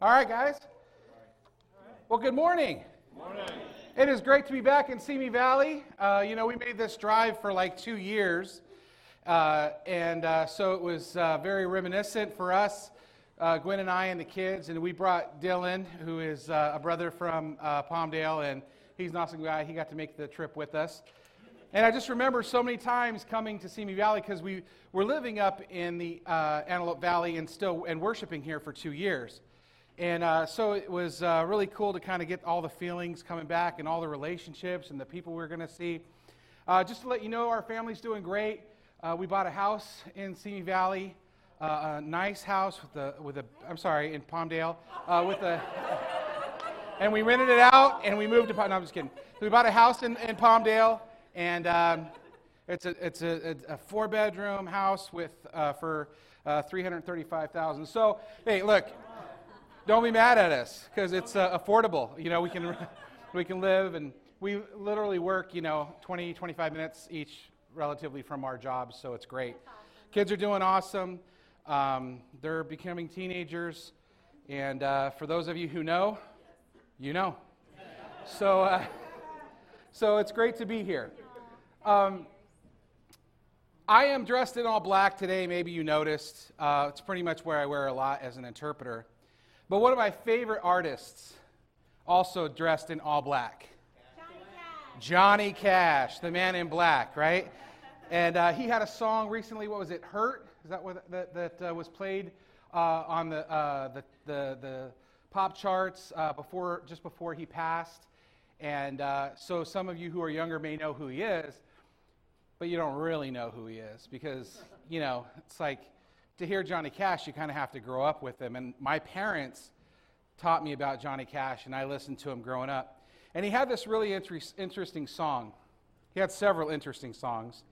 All right, guys. Well, good morning. Morning. It is great to be back in Simi Valley. Uh, you know, we made this drive for like two years, uh, and uh, so it was uh, very reminiscent for us, uh, Gwen and I and the kids. And we brought Dylan, who is uh, a brother from Palmdale, and he's an awesome guy. He got to make the trip with us. And I just remember so many times coming to Simi Valley because we were living up in the Antelope Valley and still and worshiping here for two years. And uh, so it was uh, really cool to kind of get all the feelings coming back and all the relationships and the people we are going to see. Uh, just to let you know, our family's doing great. Uh, we bought a house in Simi Valley, uh, a nice house with a, with a I'm sorry, in Palmdale, uh, with a, and we rented it out and we moved to, no, I'm just kidding. we bought a house in, in Palmdale and um, it's a, it's a, a, four bedroom house with, for 335,000. So, hey, look, don't be mad at us because it's uh, affordable. You know, we can, we can live and we literally work, you know, 20, 25 minutes each relatively from our jobs, so it's great. Kids are doing awesome. Um, they're becoming teenagers. And uh, for those of you who know, you know. So, uh, so it's great to be here. Um, I am dressed in all black today. Maybe you noticed. Uh, it's pretty much where I wear a lot as an interpreter. But one of my favorite artists, also dressed in all black. Johnny Cash. Johnny Cash, the man in black, right? And uh, he had a song recently. What was it? Hurt? Is that what that, that uh, was played uh, on the, uh, the, the, the pop charts uh, before just before he passed? And uh, so some of you who are younger may know who he is, but you don't really know who he is because you know it's like to hear Johnny Cash, you kind of have to grow up with him. And my parents taught me about Johnny Cash, and I listened to him growing up. And he had this really inter- interesting song. He had several interesting songs,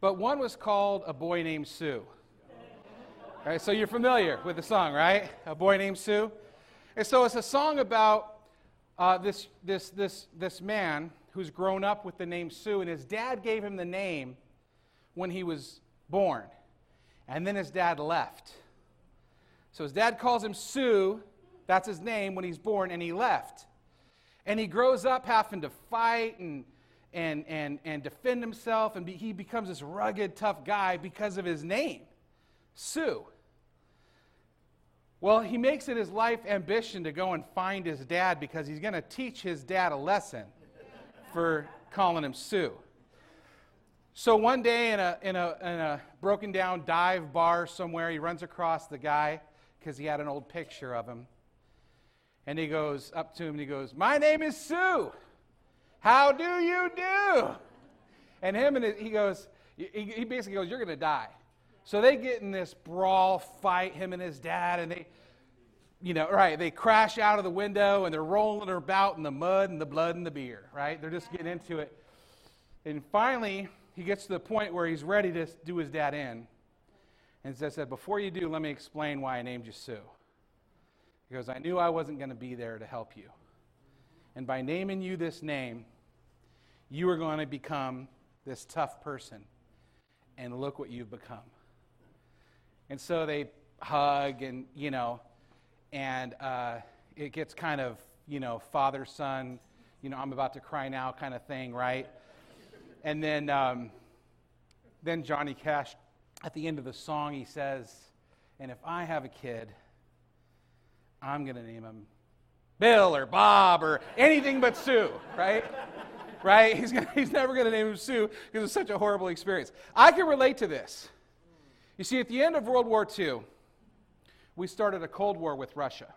but one was called A Boy Named Sue. All right, so you're familiar with the song, right? A Boy Named Sue. And so it's a song about uh, this, this, this, this man who's grown up with the name Sue, and his dad gave him the name when he was born. And then his dad left. So his dad calls him Sue, that's his name, when he's born, and he left. And he grows up having to fight and, and, and, and defend himself, and be, he becomes this rugged, tough guy because of his name, Sue. Well, he makes it his life ambition to go and find his dad because he's going to teach his dad a lesson for calling him Sue. So one day in a, in a, in a broken down dive bar somewhere, he runs across the guy because he had an old picture of him. And he goes up to him and he goes, My name is Sue. How do you do? And him and his, he goes, he, basically goes, You're going to die. So they get in this brawl fight, him and his dad, and they, you know, right, they crash out of the window and they're rolling about in the mud and the blood and the beer, right? They're just getting into it. And finally, he gets to the point where he's ready to do his dad in. And I said, Before you do, let me explain why I named you Sue. He goes, I knew I wasn't going to be there to help you. And by naming you this name, you are going to become this tough person. And look what you've become. And so they hug, and, you know, and uh, it gets kind of, you know, father son, you know, I'm about to cry now kind of thing, right? And then, um, then Johnny Cash, at the end of the song, he says, And if I have a kid, I'm going to name him Bill or Bob or anything but Sue, right? right? He's, gonna, he's never going to name him Sue because it's such a horrible experience. I can relate to this. You see, at the end of World War II, we started a Cold War with Russia,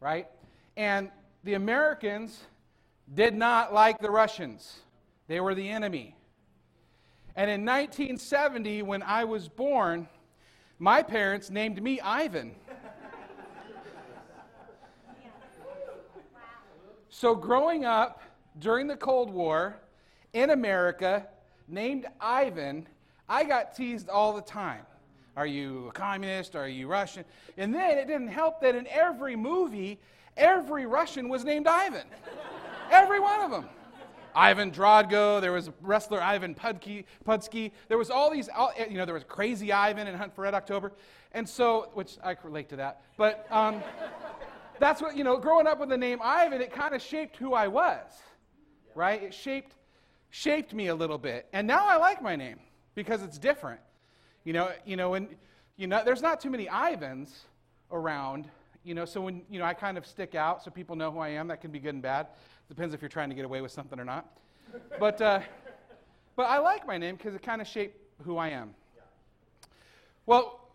right? And the Americans did not like the Russians. They were the enemy. And in 1970, when I was born, my parents named me Ivan. so, growing up during the Cold War in America, named Ivan, I got teased all the time. Are you a communist? Are you Russian? And then it didn't help that in every movie, every Russian was named Ivan. every one of them. Ivan Drago, there was wrestler Ivan Pudki, Putski. There was all these, you know, there was Crazy Ivan in Hunt for Red October. And so, which I relate to that. But, um, that's what, you know, growing up with the name Ivan, it kind of shaped who I was, right? It shaped, shaped me a little bit. And now I like my name because it's different. You know, you know, and, you know, there's not too many Ivans around, you know, so when, you know, I kind of stick out so people know who I am, that can be good and bad. Depends if you're trying to get away with something or not. But, uh, but I like my name because it kind of shaped who I am. Well,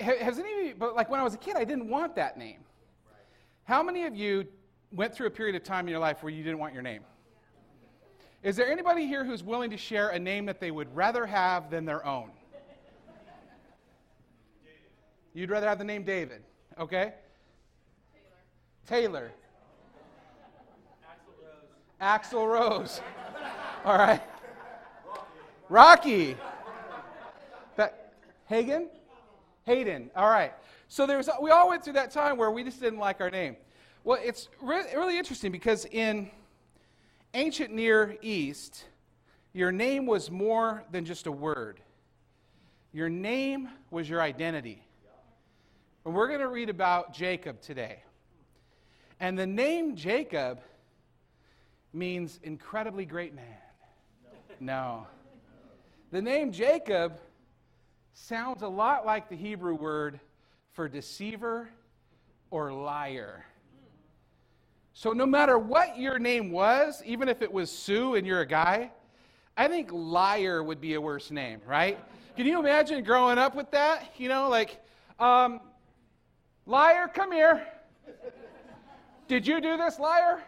has any of you, but like when I was a kid, I didn't want that name. How many of you went through a period of time in your life where you didn't want your name? Is there anybody here who's willing to share a name that they would rather have than their own? You'd rather have the name David, okay? Taylor. Taylor. Axl Rose. All right. Rocky. That Hagen? Hayden. All right. So there's we all went through that time where we just didn't like our name. Well, it's re- really interesting because in ancient Near East, your name was more than just a word. Your name was your identity. And we're going to read about Jacob today. And the name Jacob means incredibly great man. No. The name Jacob sounds a lot like the Hebrew word for deceiver or liar. So, no matter what your name was, even if it was Sue and you're a guy, I think liar would be a worse name, right? Can you imagine growing up with that? You know, like, um, liar, come here. Did you do this, liar?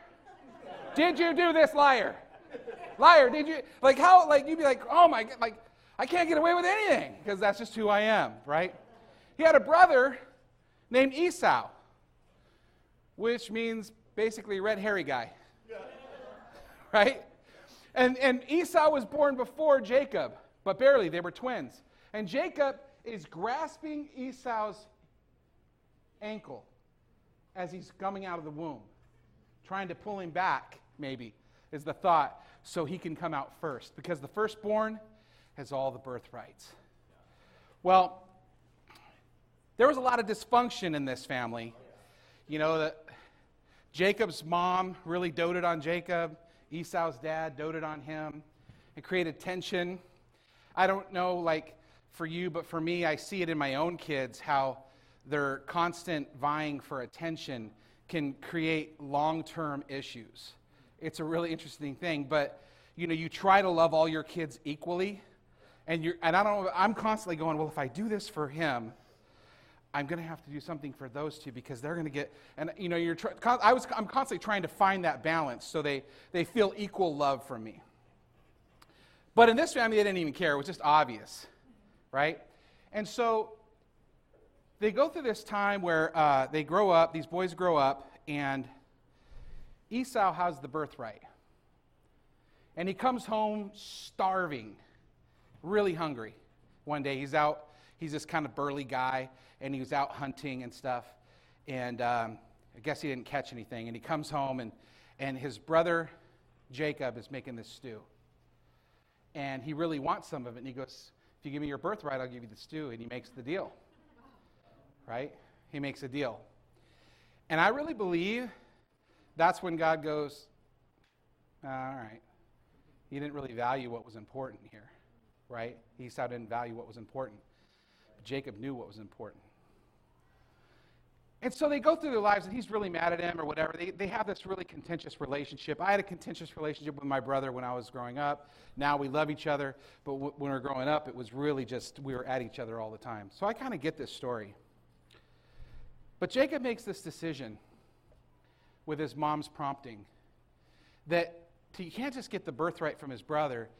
Did you do this, liar? Liar, did you? Like, how, like, you'd be like, oh my God, like, I can't get away with anything because that's just who I am, right? He had a brother named Esau, which means basically red hairy guy. right? And, and Esau was born before Jacob, but barely. They were twins. And Jacob is grasping Esau's ankle as he's coming out of the womb, trying to pull him back, maybe, is the thought, so he can come out first. Because the firstborn has all the birthrights. Well, there was a lot of dysfunction in this family. You know, that Jacob's mom really doted on Jacob, Esau's dad doted on him. It created tension. I don't know, like for you, but for me, I see it in my own kids how their constant vying for attention can create long term issues. It's a really interesting thing, but you know, you try to love all your kids equally, and, you're, and I don't I'm constantly going, well, if I do this for him, I'm going to have to do something for those two because they're going to get, and you know, you're try, I was, I'm constantly trying to find that balance so they, they feel equal love from me. But in this family, they didn't even care. It was just obvious, right? And so they go through this time where uh, they grow up, these boys grow up, and Esau has the birthright. And he comes home starving, really hungry. One day he's out, he's this kind of burly guy, and he was out hunting and stuff. And um, I guess he didn't catch anything. And he comes home, and, and his brother Jacob is making this stew. And he really wants some of it. And he goes, If you give me your birthright, I'll give you the stew. And he makes the deal. Right? He makes a deal. And I really believe that's when God goes, uh, All right. He didn't really value what was important here, right? Esau didn't value what was important. But Jacob knew what was important. And so they go through their lives, and he's really mad at him or whatever. They, they have this really contentious relationship. I had a contentious relationship with my brother when I was growing up. Now we love each other, but w- when we were growing up, it was really just we were at each other all the time. So I kind of get this story. But Jacob makes this decision with his mom's prompting that he can't just get the birthright from his brother,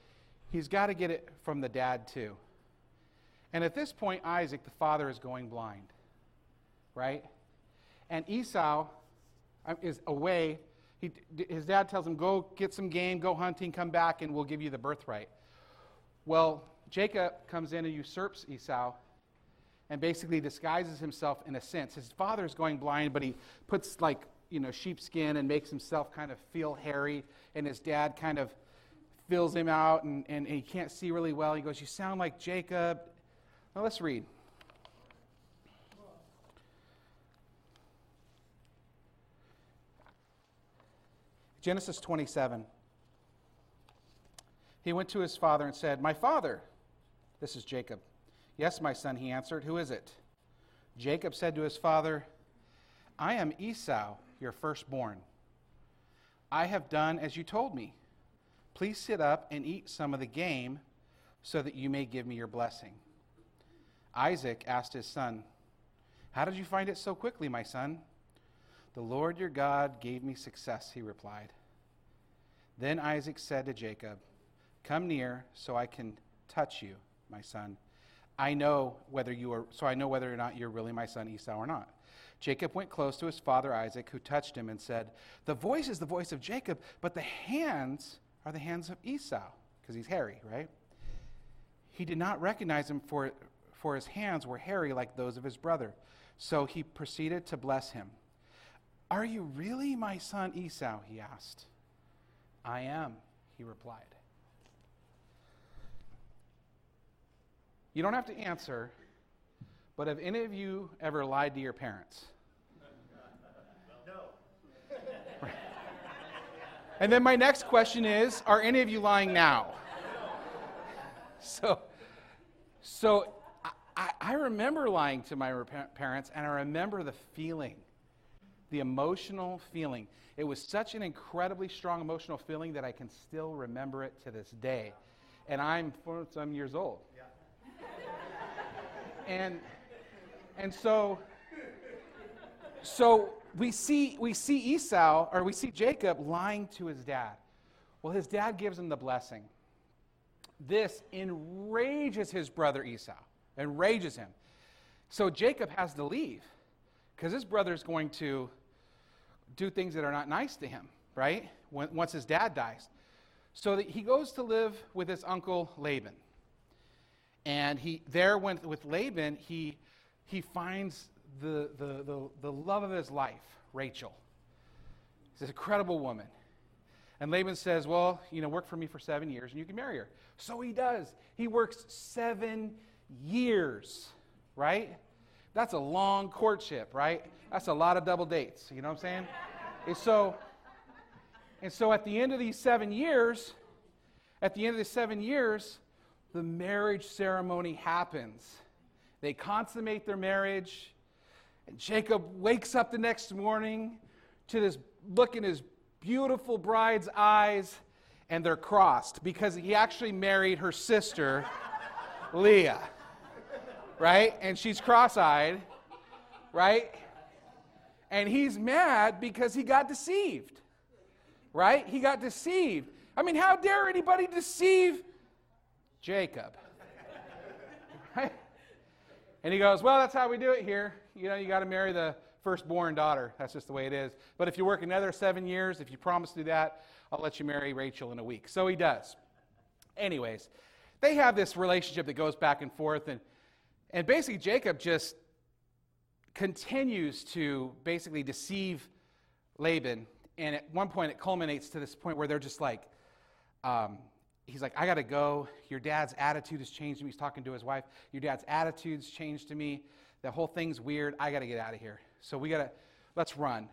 he's got to get it from the dad too. And at this point, Isaac, the father, is going blind, right? and Esau uh, is away. He, his dad tells him, Go get some game, go hunting, come back, and we'll give you the birthright. Well, Jacob comes in and usurps Esau and basically disguises himself in a sense. His father's going blind, but he puts like, you know, sheepskin and makes himself kind of feel hairy, and his dad kind of fills him out and, and, and he can't see really well. He goes, You sound like Jacob. Now let's read. Genesis 27. He went to his father and said, My father. This is Jacob. Yes, my son, he answered. Who is it? Jacob said to his father, I am Esau, your firstborn. I have done as you told me. Please sit up and eat some of the game so that you may give me your blessing. Isaac asked his son, How did you find it so quickly, my son? The Lord your God gave me success, he replied. Then Isaac said to Jacob, Come near so I can touch you, my son. I know whether you are so I know whether or not you're really my son Esau or not. Jacob went close to his father Isaac, who touched him and said, The voice is the voice of Jacob, but the hands are the hands of Esau, because he's hairy, right? He did not recognize him, for, for his hands were hairy like those of his brother. So he proceeded to bless him. Are you really my son Esau? he asked. I am, he replied. You don't have to answer, but have any of you ever lied to your parents? No. and then my next question is Are any of you lying now? So, so I, I remember lying to my parents, and I remember the feeling, the emotional feeling. It was such an incredibly strong emotional feeling that I can still remember it to this day. And I'm some years old Yeah. and and so so we see we see Esau or we see Jacob lying to his dad. Well, his dad gives him the blessing. This enrages his brother Esau, enrages him. So Jacob has to leave because his brother is going to do things that are not nice to him, right? When, once his dad dies. So he goes to live with his uncle Laban. And he there went with Laban, he he finds the, the, the, the love of his life, Rachel. She's an incredible woman. And Laban says, Well, you know, work for me for seven years and you can marry her. So he does. He works seven years, right? That's a long courtship, right? That's a lot of double dates. You know what I'm saying? and so, and so at the end of these seven years, at the end of the seven years, the marriage ceremony happens. They consummate their marriage, and Jacob wakes up the next morning to this look in his beautiful bride's eyes, and they're crossed because he actually married her sister, Leah. Right? And she's cross eyed, right? And he's mad because he got deceived. Right? He got deceived. I mean, how dare anybody deceive Jacob. And he goes, Well, that's how we do it here. You know, you got to marry the firstborn daughter. That's just the way it is. But if you work another seven years, if you promise to do that, I'll let you marry Rachel in a week. So he does. Anyways, they have this relationship that goes back and forth. And, and basically, Jacob just continues to basically deceive Laban. And at one point, it culminates to this point where they're just like, um, he's like, I got to go. Your dad's attitude has changed to me. He's talking to his wife. Your dad's attitude's changed to me. The whole thing's weird. I got to get out of here. So we got to, let's run.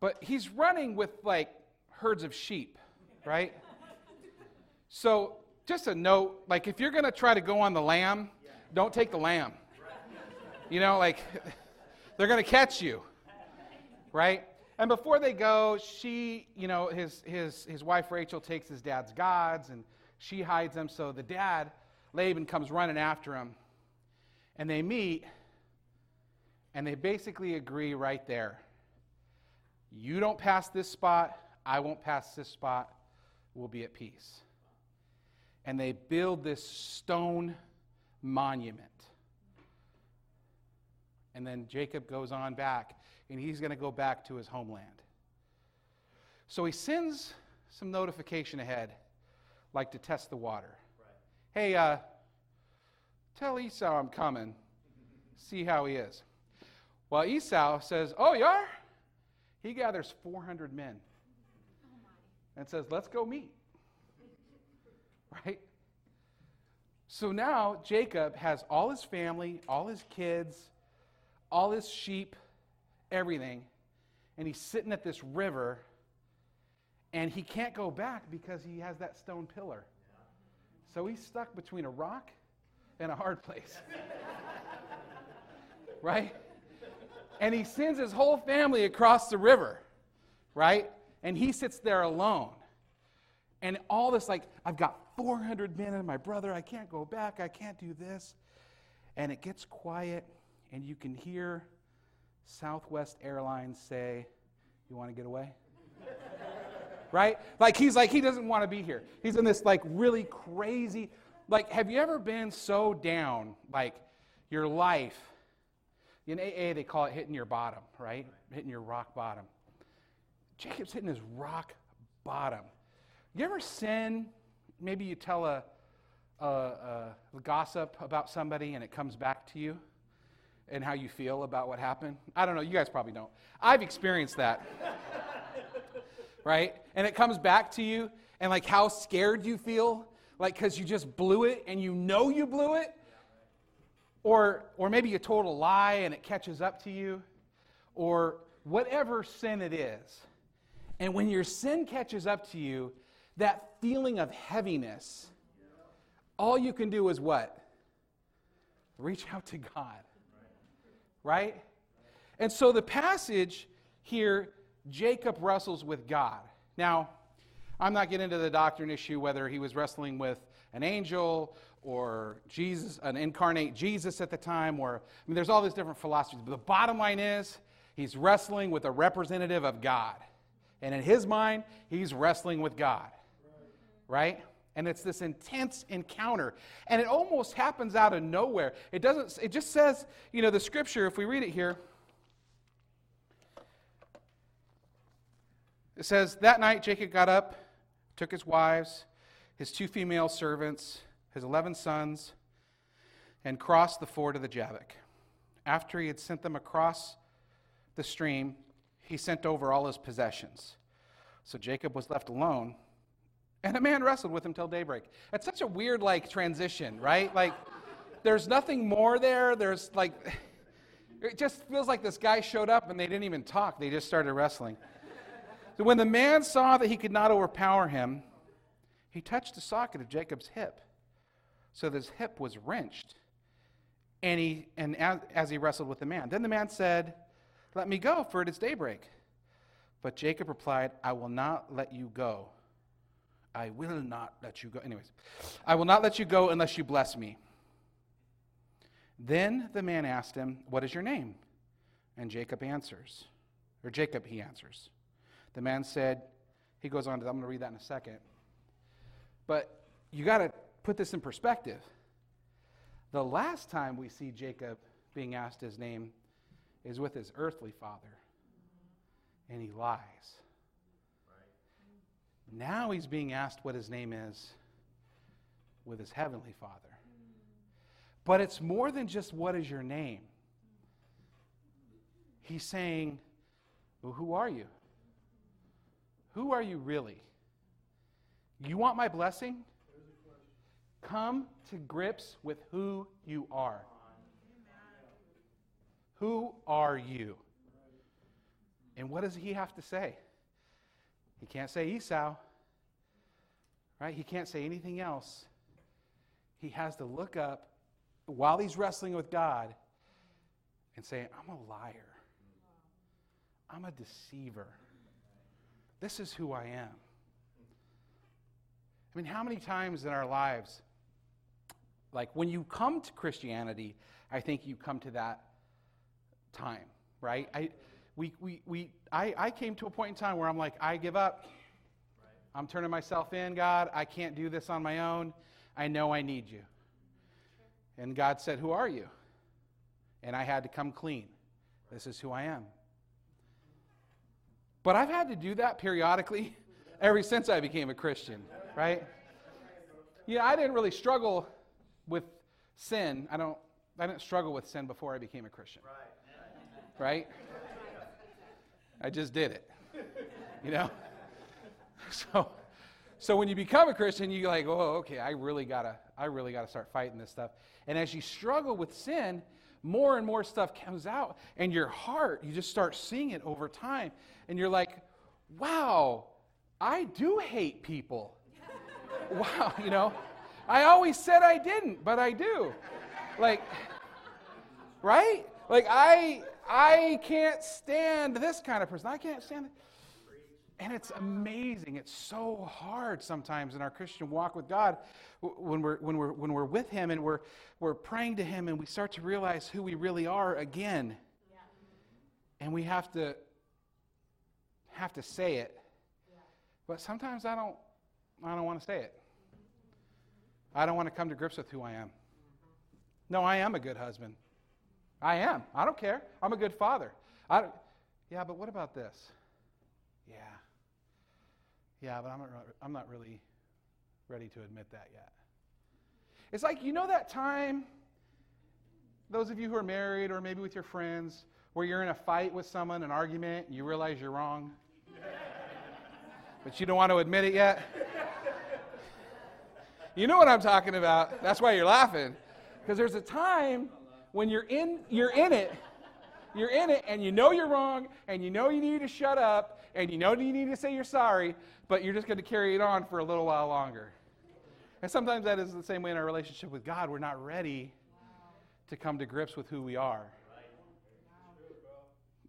But he's running with like herds of sheep, right? so just a note like if you're going to try to go on the lamb, don't take the lamb. You know, like they're going to catch you, right? And before they go, she, you know, his, his, his wife Rachel takes his dad's gods and she hides them. So the dad, Laban, comes running after him. And they meet and they basically agree right there. You don't pass this spot, I won't pass this spot, we'll be at peace. And they build this stone monument. And then Jacob goes on back and he's going to go back to his homeland. So he sends some notification ahead, like to test the water. Right. Hey, uh, tell Esau I'm coming. See how he is. Well, Esau says, Oh, you are? He gathers 400 men and says, Let's go meet. Right? So now Jacob has all his family, all his kids, all his sheep, everything. and he's sitting at this river, and he can't go back because he has that stone pillar. So he's stuck between a rock and a hard place. right? And he sends his whole family across the river, right? And he sits there alone. And all this, like, I've got 400 men and my brother, I can't go back, I can't do this. And it gets quiet, and you can hear Southwest Airlines say, You want to get away? right? Like, he's like, he doesn't want to be here. He's in this, like, really crazy, like, have you ever been so down, like, your life? In AA, they call it hitting your bottom, right? Hitting your rock bottom. Jacob's hitting his rock bottom. You ever sin? Maybe you tell a, a, a, gossip about somebody and it comes back to you and how you feel about what happened. I don't know. You guys probably don't. I've experienced that. right? And it comes back to you and like how scared you feel, like because you just blew it and you know you blew it. Or, or maybe you told a lie and it catches up to you. Or whatever sin it is. And when your sin catches up to you, that feeling of heaviness, all you can do is what? Reach out to God. Right? And so the passage here, Jacob wrestles with God. Now, I'm not getting into the doctrine issue whether he was wrestling with an angel or Jesus, an incarnate Jesus at the time, or I mean, there's all these different philosophies. But the bottom line is, he's wrestling with a representative of God. And in his mind, he's wrestling with God right? And it's this intense encounter. And it almost happens out of nowhere. It doesn't, it just says, you know, the scripture, if we read it here, it says, That night Jacob got up, took his wives, his two female servants, his 11 sons, and crossed the ford of the Jabbok. After he had sent them across the stream, he sent over all his possessions. So Jacob was left alone and a man wrestled with him till daybreak. It's such a weird, like, transition, right? Like, there's nothing more there. There's, like, it just feels like this guy showed up and they didn't even talk. They just started wrestling. So when the man saw that he could not overpower him, he touched the socket of Jacob's hip. So that his hip was wrenched. And, he, and as, as he wrestled with the man. Then the man said, Let me go, for it is daybreak. But Jacob replied, I will not let you go I will not let you go. Anyways, I will not let you go unless you bless me. Then the man asked him, What is your name? And Jacob answers, or Jacob, he answers. The man said, He goes on to, I'm going to read that in a second. But you got to put this in perspective. The last time we see Jacob being asked his name is with his earthly father, and he lies. Now he's being asked what his name is with his heavenly Father. But it's more than just what is your name. He's saying, well, Who are you? Who are you really? You want my blessing? Come to grips with who you are. Who are you? And what does he have to say? He can't say Esau, right? He can't say anything else. He has to look up while he's wrestling with God and say, I'm a liar. I'm a deceiver. This is who I am. I mean, how many times in our lives, like when you come to Christianity, I think you come to that time, right? I, we, we, we, I, I came to a point in time where I'm like, I give up. I'm turning myself in, God. I can't do this on my own. I know I need you. And God said, Who are you? And I had to come clean. This is who I am. But I've had to do that periodically ever since I became a Christian, right? Yeah, I didn't really struggle with sin. I don't I didn't struggle with sin before I became a Christian. Right? I just did it. You know? So so when you become a Christian, you're like, oh, okay, I really gotta, I really gotta start fighting this stuff. And as you struggle with sin, more and more stuff comes out, and your heart, you just start seeing it over time, and you're like, wow, I do hate people. wow, you know, I always said I didn't, but I do. Like, right? Like I I can't stand this kind of person. I can't stand it. And it's amazing. It's so hard sometimes in our Christian walk with God when we're, when we're, when we're with Him and we're, we're praying to Him and we start to realize who we really are again. Yeah. And we have to have to say it. Yeah. But sometimes I don't I don't want to say it. I don't want to come to grips with who I am. No, I am a good husband. I am. I don't care. I'm a good father. I yeah, but what about this? Yeah. But I'm not, I'm not really ready to admit that yet. It's like, you know, that time, those of you who are married or maybe with your friends, where you're in a fight with someone, an argument, and you realize you're wrong, but you don't want to admit it yet? You know what I'm talking about. That's why you're laughing. Because there's a time when you're in, you're in it, you're in it, and you know you're wrong, and you know you need to shut up, and you know you need to say you're sorry, but you're just going to carry it on for a little while longer. And sometimes that is the same way in our relationship with God. We're not ready to come to grips with who we are.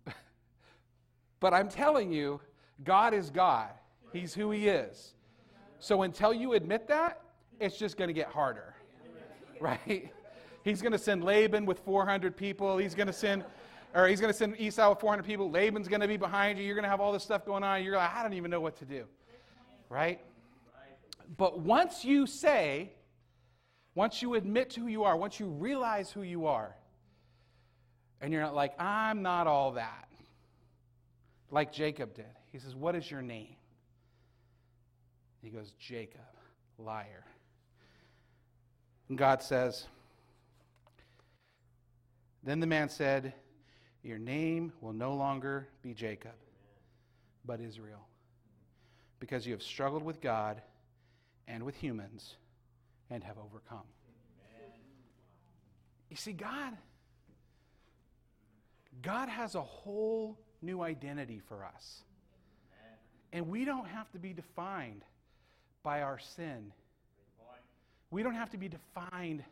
but I'm telling you, God is God. He's who He is. So until you admit that, it's just going to get harder. Right? He's going to send Laban with 400 people. He's going to send, or he's going to send Esau with 400 people. Laban's going to be behind you. You're going to have all this stuff going on. You're like, I don't even know what to do. Right? But once you say, once you admit to who you are, once you realize who you are, and you're not like, I'm not all that, like Jacob did. He says, What is your name? He goes, Jacob, liar. And God says, then the man said, Your name will no longer be Jacob, but Israel, because you have struggled with God and with humans and have overcome. You see, God, God has a whole new identity for us. And we don't have to be defined by our sin. We don't have to be defined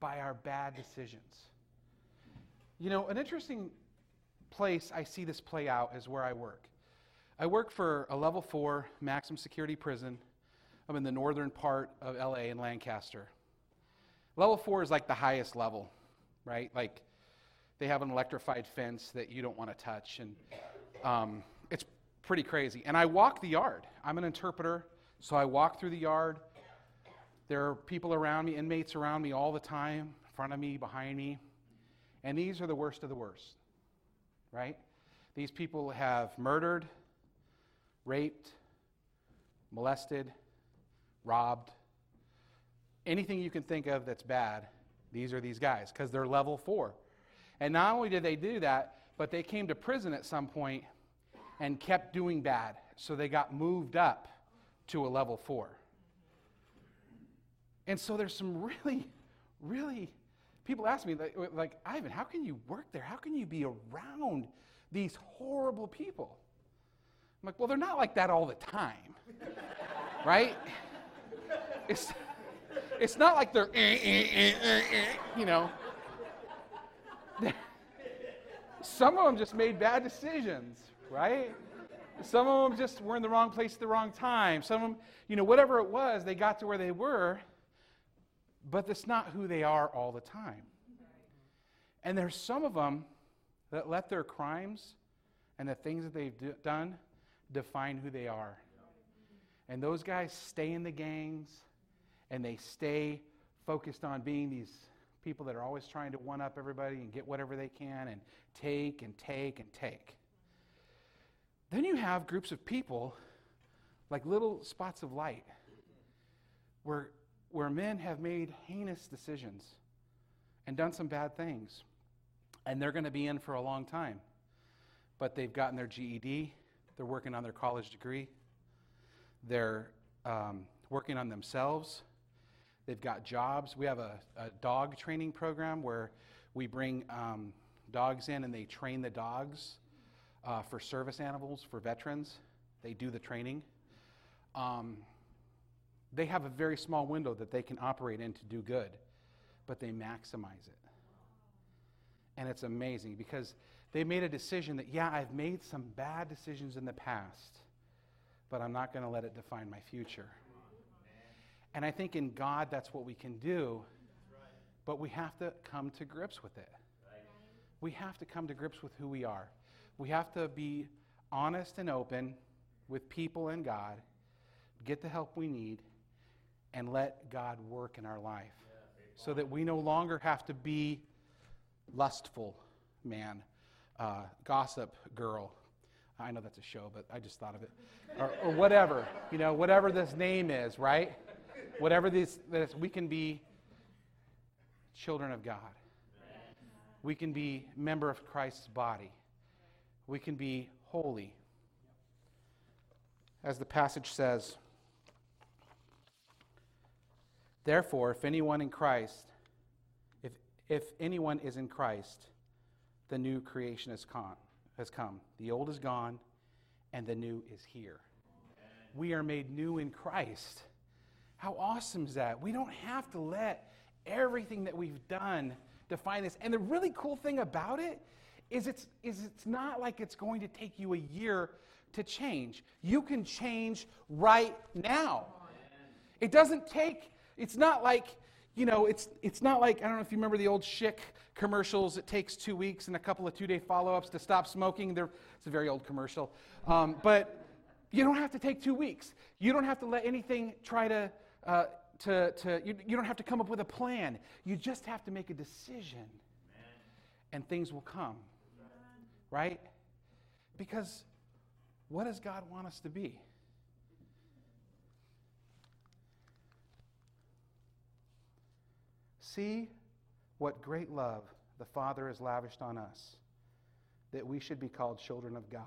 by our bad decisions. You know, an interesting place I see this play out is where I work. I work for a level four maximum security prison. I'm in the northern part of LA in Lancaster. Level four is like the highest level, right? Like they have an electrified fence that you don't want to touch, and um, it's pretty crazy. And I walk the yard. I'm an interpreter, so I walk through the yard. There are people around me, inmates around me all the time, in front of me, behind me. And these are the worst of the worst, right? These people have murdered, raped, molested, robbed, anything you can think of that's bad, these are these guys because they're level four. And not only did they do that, but they came to prison at some point and kept doing bad. So they got moved up to a level four. And so there's some really, really people ask me, like, Ivan, how can you work there? How can you be around these horrible people? I'm like, well, they're not like that all the time, right? It's, it's not like they're, eh, eh, eh, you know. Some of them just made bad decisions, right? Some of them just were in the wrong place at the wrong time. Some of them, you know, whatever it was, they got to where they were but that's not who they are all the time. And there's some of them that let their crimes and the things that they've d- done define who they are. And those guys stay in the gangs and they stay focused on being these people that are always trying to one up everybody and get whatever they can and take and take and take. Then you have groups of people like little spots of light where where men have made heinous decisions and done some bad things. And they're going to be in for a long time. But they've gotten their GED, they're working on their college degree, they're um, working on themselves, they've got jobs. We have a, a dog training program where We bring um, dogs in and they train the dogs uh, for service animals, for veterans. They do the training. Um, they have a very small window that they can operate in to do good, but they maximize it. And it's amazing because they made a decision that, yeah, I've made some bad decisions in the past, but I'm not going to let it define my future. And I think in God, that's what we can do, but we have to come to grips with it. We have to come to grips with who we are. We have to be honest and open with people and God, get the help we need, and let God work in our life so that we no longer have to be lustful man, uh, gossip girl. I know that's a show, but I just thought of it. Or, or whatever, you know, whatever this name is, right? Whatever this, this, we can be children of God. We can be member of Christ's body. We can be holy. As the passage says, Therefore, if anyone in Christ, if, if anyone is in Christ, the new creation has come, has come. The old is gone, and the new is here. We are made new in Christ. How awesome is that? We don't have to let everything that we've done define this. And the really cool thing about it is it's, is it's not like it's going to take you a year to change. You can change right now. It doesn't take, it's not like, you know, it's, it's not like, I don't know if you remember the old Schick commercials. It takes two weeks and a couple of two day follow ups to stop smoking. They're, it's a very old commercial. Um, but you don't have to take two weeks. You don't have to let anything try to, uh, to, to you, you, don't have to come up with a plan. You just have to make a decision and things will come. Right? Because what does God want us to be? See what great love the Father has lavished on us, that we should be called children of God.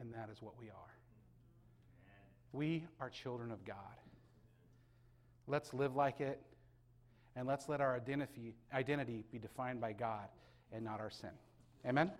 And that is what we are. We are children of God. Let's live like it, and let's let our identity, identity be defined by God and not our sin. Amen?